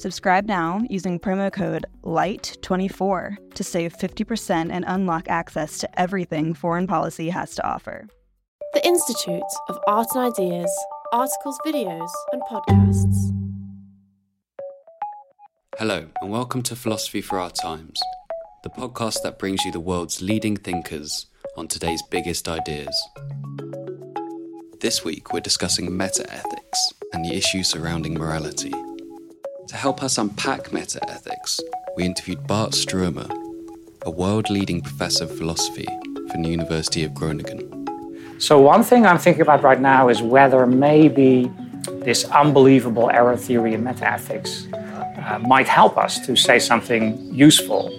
Subscribe now using promo code LIGHT24 to save 50% and unlock access to everything foreign policy has to offer. The Institute of Art and Ideas, articles, videos, and podcasts. Hello, and welcome to Philosophy for Our Times, the podcast that brings you the world's leading thinkers on today's biggest ideas. This week, we're discussing meta ethics and the issues surrounding morality. To help us unpack meta ethics, we interviewed Bart Streumer, a world leading professor of philosophy from the University of Groningen. So, one thing I'm thinking about right now is whether maybe this unbelievable error theory in meta ethics uh, might help us to say something useful.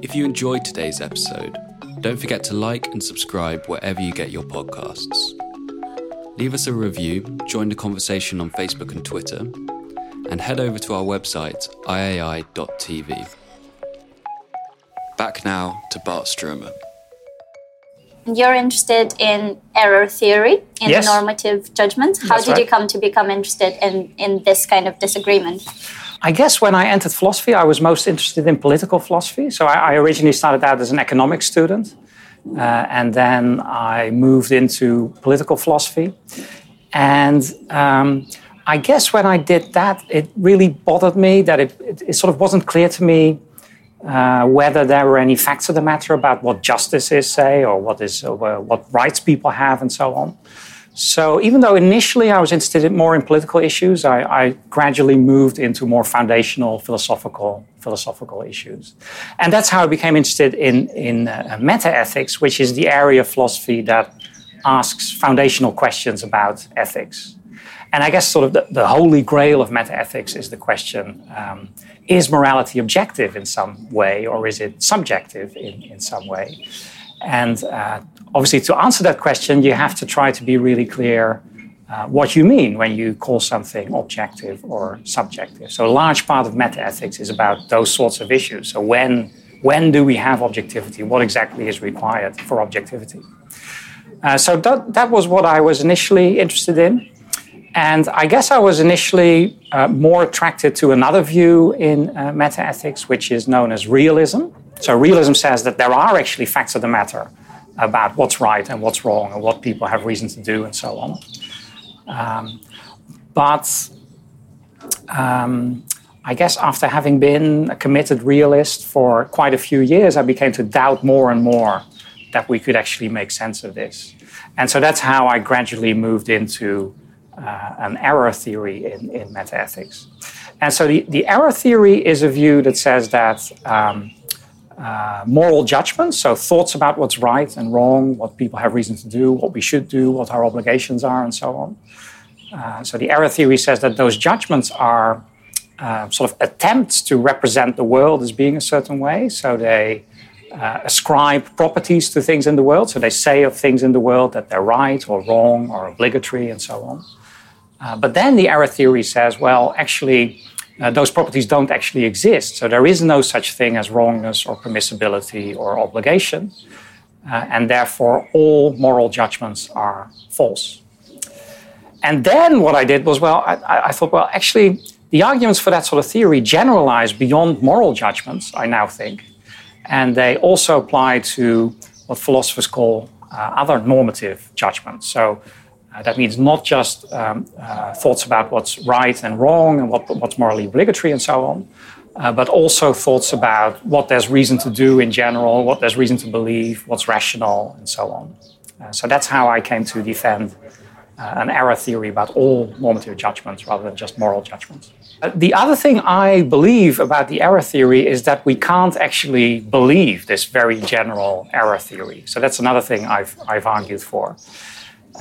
If you enjoyed today's episode, don't forget to like and subscribe wherever you get your podcasts. Leave us a review, join the conversation on Facebook and Twitter, and head over to our website, iai.tv. Back now to Bart Streumer. You're interested in error theory, in Yes. normative judgment. How That's did you come to become interested in, in this kind of disagreement? I guess when I entered philosophy, I was most interested in political philosophy. So, I, I originally started out as an economics student, uh, and then I moved into political philosophy. And um, I guess when I did that, it really bothered me that it, it, it sort of wasn't clear to me uh, whether there were any facts of the matter about what justice is, say, or what is uh, what rights people have, and so on. So even though initially I was interested in more in political issues, I, I gradually moved into more foundational philosophical philosophical issues, and that's how I became interested in in uh, meta ethics, which is the area of philosophy that asks foundational questions about ethics. And I guess sort of the, the holy grail of metaethics is the question um, is morality objective in some way or is it subjective in, in some way? And uh, obviously, to answer that question, you have to try to be really clear uh, what you mean when you call something objective or subjective. So, a large part of metaethics is about those sorts of issues. So, when, when do we have objectivity? What exactly is required for objectivity? Uh, so, that, that was what I was initially interested in. And I guess I was initially uh, more attracted to another view in uh, metaethics, which is known as realism. So, realism says that there are actually facts of the matter about what's right and what's wrong and what people have reason to do and so on. Um, but um, I guess after having been a committed realist for quite a few years, I became to doubt more and more that we could actually make sense of this. And so that's how I gradually moved into uh, an error theory in, in metaethics. And so the, the error theory is a view that says that um, uh, moral judgments, so thoughts about what's right and wrong, what people have reason to do, what we should do, what our obligations are, and so on. Uh, so the error theory says that those judgments are uh, sort of attempts to represent the world as being a certain way. So they uh, ascribe properties to things in the world. So they say of things in the world that they're right or wrong or obligatory and so on. Uh, but then the error theory says, well, actually, uh, those properties don't actually exist. So there is no such thing as wrongness or permissibility or obligation. Uh, and therefore, all moral judgments are false. And then what I did was, well, I, I thought, well, actually, the arguments for that sort of theory generalize beyond moral judgments, I now think. And they also apply to what philosophers call uh, other normative judgments. So uh, that means not just um, uh, thoughts about what's right and wrong and what, what's morally obligatory and so on, uh, but also thoughts about what there's reason to do in general, what there's reason to believe, what's rational, and so on. Uh, so that's how I came to defend uh, an error theory about all normative judgments rather than just moral judgments. Uh, the other thing I believe about the error theory is that we can't actually believe this very general error theory. So that's another thing I've, I've argued for.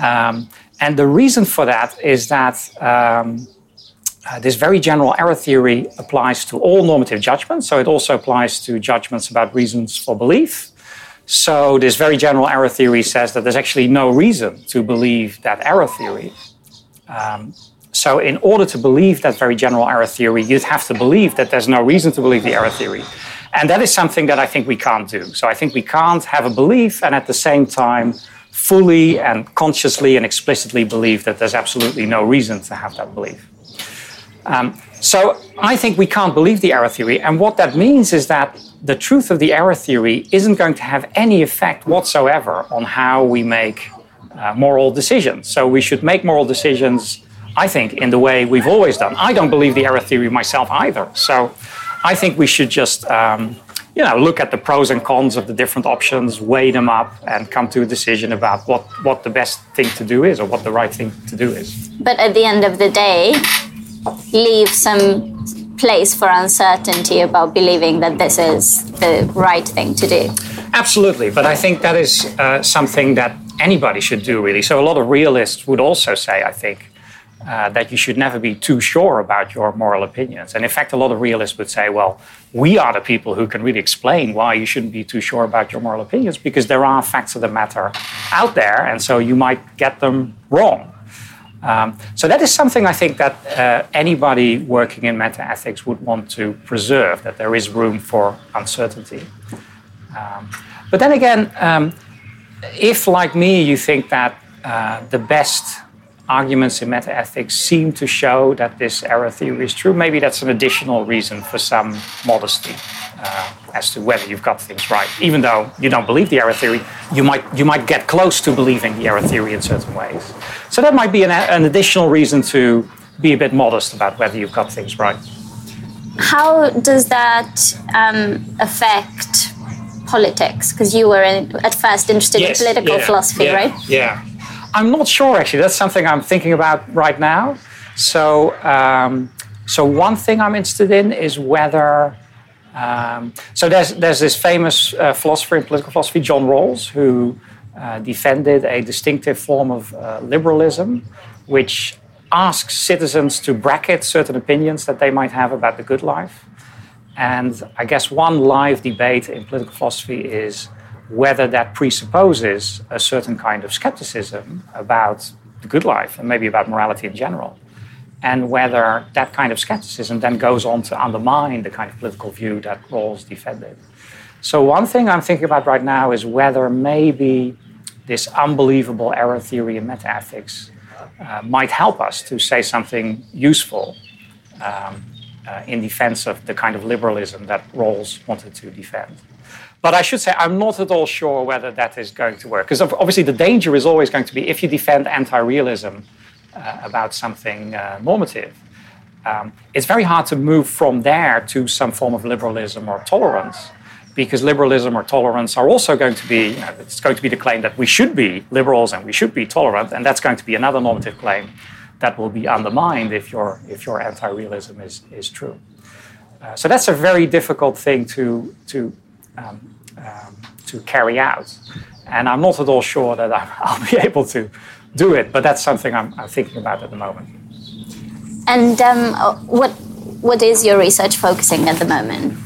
Um, and the reason for that is that um, uh, this very general error theory applies to all normative judgments. So it also applies to judgments about reasons for belief. So this very general error theory says that there's actually no reason to believe that error theory. Um, so in order to believe that very general error theory, you'd have to believe that there's no reason to believe the error theory. And that is something that I think we can't do. So I think we can't have a belief and at the same time fully and consciously and explicitly believe that there's absolutely no reason to have that belief. Um, so I think we can't believe the error theory. And what that means is that the truth of the error theory isn't going to have any effect whatsoever on how we make uh, moral decisions. So we should make moral decisions, I think, in the way we've always done. I don't believe the error theory myself either. So I think we should just. Um, you know, look at the pros and cons of the different options, weigh them up, and come to a decision about what, what the best thing to do is or what the right thing to do is. But at the end of the day, leave some place for uncertainty about believing that this is the right thing to do. Absolutely, but I think that is uh, something that anybody should do, really. So a lot of realists would also say, I think, uh, that you should never be too sure about your moral opinions. And in fact, a lot of realists would say, well, we are the people who can really explain why you shouldn't be too sure about your moral opinions because there are facts of the matter out there, and so you might get them wrong. Um, so that is something I think that uh, anybody working in meta ethics would want to preserve, that there is room for uncertainty. Um, but then again, um, if, like me, you think that uh, the best arguments in meta ethics seem to show that this error theory is true, maybe that's an additional reason for some modesty uh, as to whether you've got things right. Even though you don't believe the error theory, you might, you might get close to believing the error theory in certain ways. So that might be an, an additional reason to be a bit modest about whether you've got things right. How does that um, affect politics? Because you were in, at first interested Yes, in political yeah, philosophy, yeah, right? Yeah. I'm not sure actually. That's something I'm thinking about right now. So, um, so one thing I'm interested in is whether. Um, so there's there's this famous uh, philosopher in political philosophy, John Rawls, who uh, defended a distinctive form of uh, liberalism, which asks citizens to bracket certain opinions that they might have about the good life. And I guess one live debate in political philosophy is whether that presupposes a certain kind of skepticism about the good life and maybe about morality in general. And whether that kind of skepticism then goes on to undermine the kind of political view that Rawls defended. So, one thing I'm thinking about right now is whether maybe this unbelievable error theory in metaethics uh, might help us to say something useful um, uh, in defense of the kind of liberalism that Rawls wanted to defend. But I should say, I'm not at all sure whether that is going to work. Because obviously, the danger is always going to be if you defend anti realism uh, about something uh, normative, um, it's very hard to move from there to some form of liberalism or tolerance. Because liberalism or tolerance are also going to be, you know, it's going to be the claim that we should be liberals and we should be tolerant, and that's going to be another normative claim that will be undermined if your, if your anti realism is, is true. Uh, so that's a very difficult thing to, to um, um, to carry out. And I'm not at all sure that I'll be able to do it, but that's something I'm, I'm thinking about at the moment. And um, what what is your research focusing at the moment?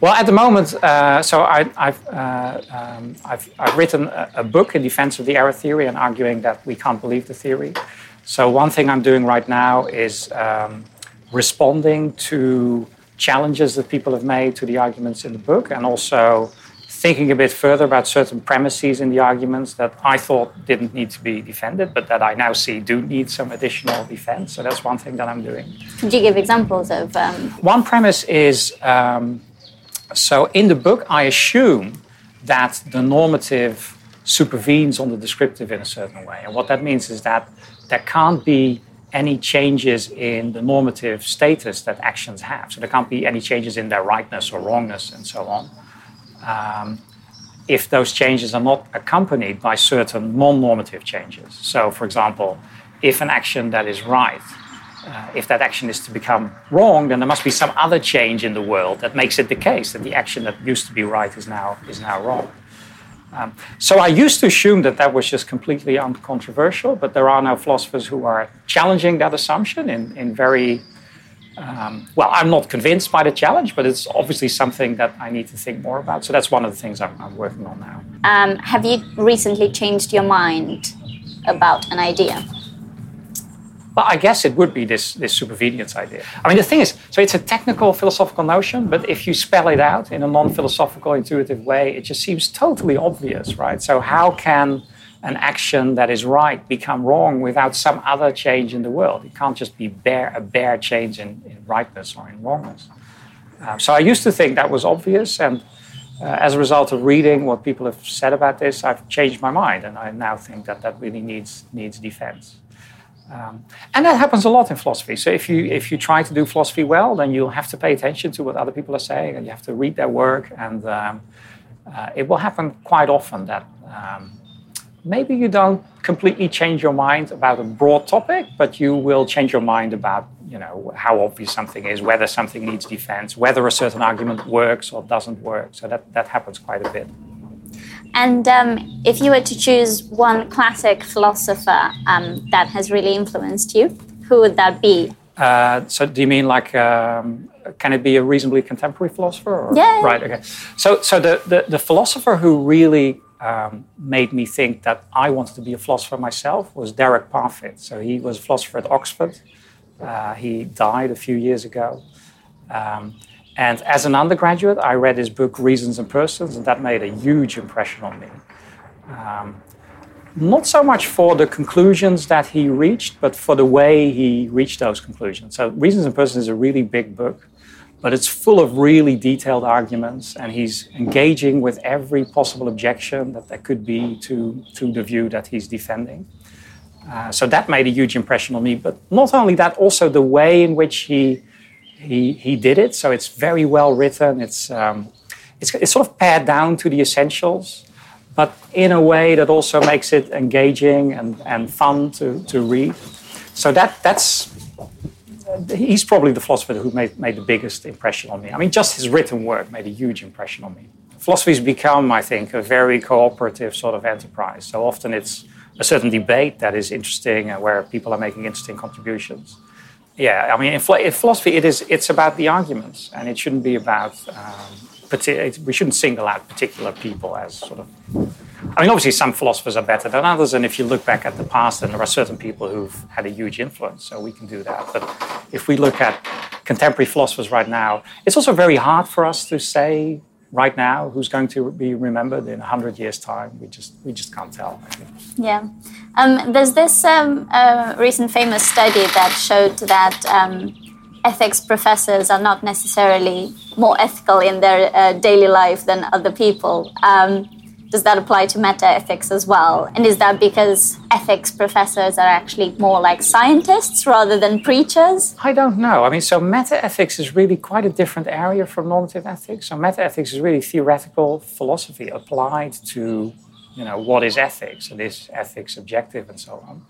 Well, at the moment, uh, so I, have uh, um, I've, I've, written a, a, book in defense of the error theory and arguing that we can't believe the theory. So one thing I'm doing right now is um, responding to challenges that people have made to the arguments in the book and also thinking a bit further about certain premises in the arguments that I thought didn't need to be defended, but that I now see do need some additional defense. So that's one thing that I'm doing. Could you give examples of? Um... One premise is um, so in the book, I assume that the normative supervenes on the descriptive in a certain way. And what that means is that there can't be any changes in the normative status that actions have. So there can't be any changes in their rightness or wrongness and so on. Um, if those changes are not accompanied by certain non normative changes. So, for example, if an action that is right, uh, if that action is to become wrong, then there must be some other change in the world that makes it the case that the action that used to be right is now, is now wrong. Um, so I used to assume that that was just completely uncontroversial, but there are now philosophers who are challenging that assumption in, in very um, well, I'm not convinced by the challenge, but it's obviously something that I need to think more about. So that's one of the things I'm, I'm working on now. Um, have you recently changed your mind about an idea? Well, I guess it would be this, this supervenience idea. I mean, the thing is, so it's a technical philosophical notion, but if you spell it out in a non philosophical, intuitive way, it just seems totally obvious, right? So, how can an action that is right become wrong without some other change in the world? It can't just be bare, a bare change in, in rightness or in wrongness. Um, so, I used to think that was obvious, and uh, as a result of reading what people have said about this, I've changed my mind, and I now think that that really needs, needs defense. Um, and that happens a lot in philosophy. So if you if you try to do philosophy well, then you'll have to pay attention to what other people are saying, and you have to read their work. And um, uh, it will happen quite often that um, maybe you don't completely change your mind about a broad topic, but you will change your mind about you know how obvious something is, whether something needs defense, whether a certain argument works or doesn't work. So that that happens quite a bit. And um, if you were to choose one classic philosopher um, that has really influenced you, who would that be? Uh, so, do you mean like, um, can it be a reasonably contemporary philosopher? Or? Yeah. Right. Okay. So, so the, the, the philosopher who really um, made me think that I wanted to be a philosopher myself was Derek Parfit. So, he was a philosopher at Oxford. Uh, he died a few years ago. Um, and as an undergraduate, I read his book, Reasons and Persons, and that made a huge impression on me. Um, not so much for the conclusions that he reached, but for the way he reached those conclusions. So, Reasons and Persons is a really big book, but it's full of really detailed arguments, and he's engaging with every possible objection that there could be to, to the view that he's defending. Uh, so, that made a huge impression on me. But not only that, also the way in which he he, he did it. So it's very well written. It's, um, it's, it's sort of pared down to the essentials, but in a way that also makes it engaging and, and fun to, to read. So that, that's, he's probably the philosopher who made, made the biggest impression on me. I mean, just his written work made a huge impression on me. Philosophy has become, I think, a very cooperative sort of enterprise. So often it's a certain debate that is interesting and where people are making interesting contributions yeah, I mean, in, in, philosophy, it is it's about the arguments, and it shouldn't be about. Um, we shouldn't single out particular people as sort of. I mean, obviously, some philosophers are better than others, and if you look back at the past, then there are certain people who've had a huge influence, so we can do that. But if we look at contemporary philosophers right now, it's also very hard for us to say right now who's going to be remembered in 100 years' time. We just we just can't tell. Yeah. Um, there's this um, uh, recent famous study that showed that um, ethics professors are not necessarily more ethical in their uh, daily life than other people. Um, does that apply to metaethics as well? And is that because ethics professors are actually more like scientists rather than preachers? I don't know. I mean, so metaethics is really quite a different area from normative ethics. So metaethics is really theoretical philosophy applied to you know, what is ethics and is ethics objective and so on.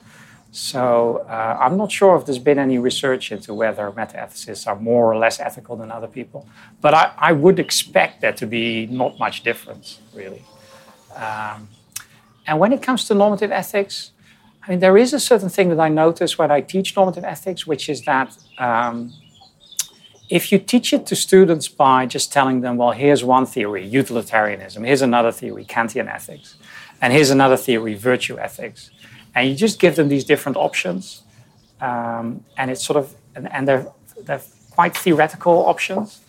So uh, I'm not sure if there's been any research into whether meta-ethicists are more or less ethical than other people, but I, I would expect there to be not much difference, really. Um, and when it comes to normative ethics, I mean, there is a certain thing that I notice when I teach normative ethics, which is that um, if you teach it to students by just telling them, well, here's one theory, utilitarianism, here's another theory, Kantian ethics, and here's another theory, virtue ethics. And you just give them these different options. Um, and it's sort of, and, and they're, they're quite theoretical options.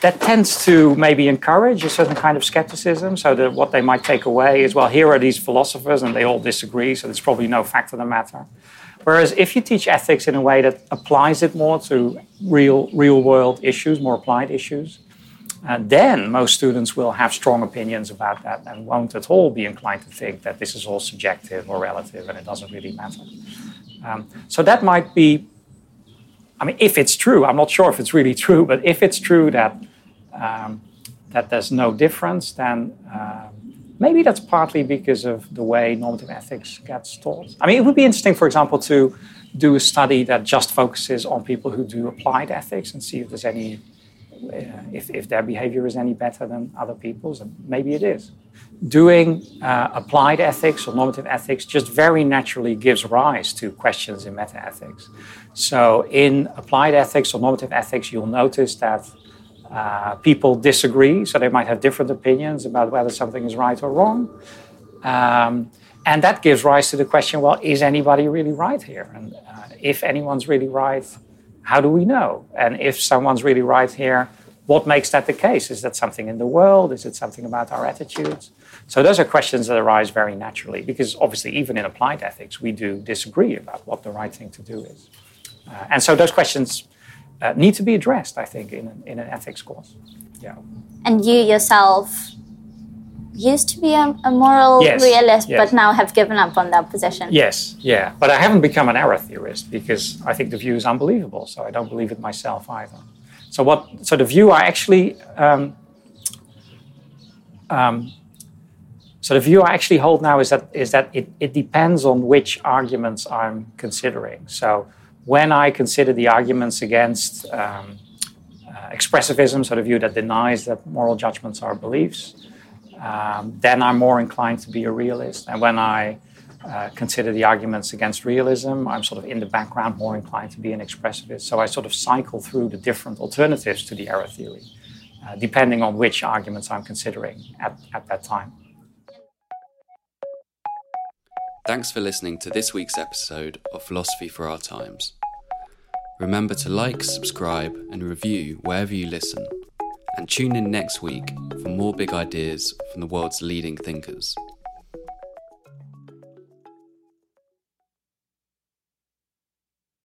That tends to maybe encourage a certain kind of skepticism. So that what they might take away is, well, here are these philosophers and they all disagree, so there's probably no fact of the matter. Whereas if you teach ethics in a way that applies it more to real, real world issues, more applied issues, uh, then most students will have strong opinions about that and won't at all be inclined to think that this is all subjective or relative and it doesn't really matter. Um, so that might be, I mean, if it's true, I'm not sure if it's really true, but if it's true that, um, that there's no difference, then uh, maybe that's partly because of the way normative ethics gets taught. I mean, it would be interesting, for example, to do a study that just focuses on people who do applied ethics and see if there's any if, if their behavior is any better than other people's, maybe it is. Doing uh, applied ethics or normative ethics just very naturally gives rise to questions in meta ethics. So, in applied ethics or normative ethics, you'll notice that uh, people disagree, so they might have different opinions about whether something is right or wrong. Um, and that gives rise to the question well, is anybody really right here? And uh, if anyone's really right, how do we know? And if someone's really right here, what makes that the case? Is that something in the world? Is it something about our attitudes? So those are questions that arise very naturally because obviously, even in applied ethics, we do disagree about what the right thing to do is. Uh, and so those questions uh, need to be addressed, I think, in an, in an ethics course. Yeah. And you yourself used to be a, a moral yes, realist, yes. but now have given up on that position. Yes, yeah. But I haven't become an error theorist because I think the view is unbelievable, so I don't believe it myself either. So what? So the view I actually, um, um, so the view I actually hold now is that is that it, it depends on which arguments I'm considering. So when I consider the arguments against um, uh, expressivism, so the view that denies that moral judgments are beliefs, um, then I'm more inclined to be a realist. And when I uh, consider the arguments against realism, I'm sort of in the background more inclined to be an expressivist. So I sort of cycle through the different alternatives to the error theory, uh, depending on which arguments I'm considering at, at that time. Thanks for listening to this week's episode of Philosophy for Our Times. Remember to like, subscribe, and review wherever you listen and tune in next week for more big ideas from the world's leading thinkers.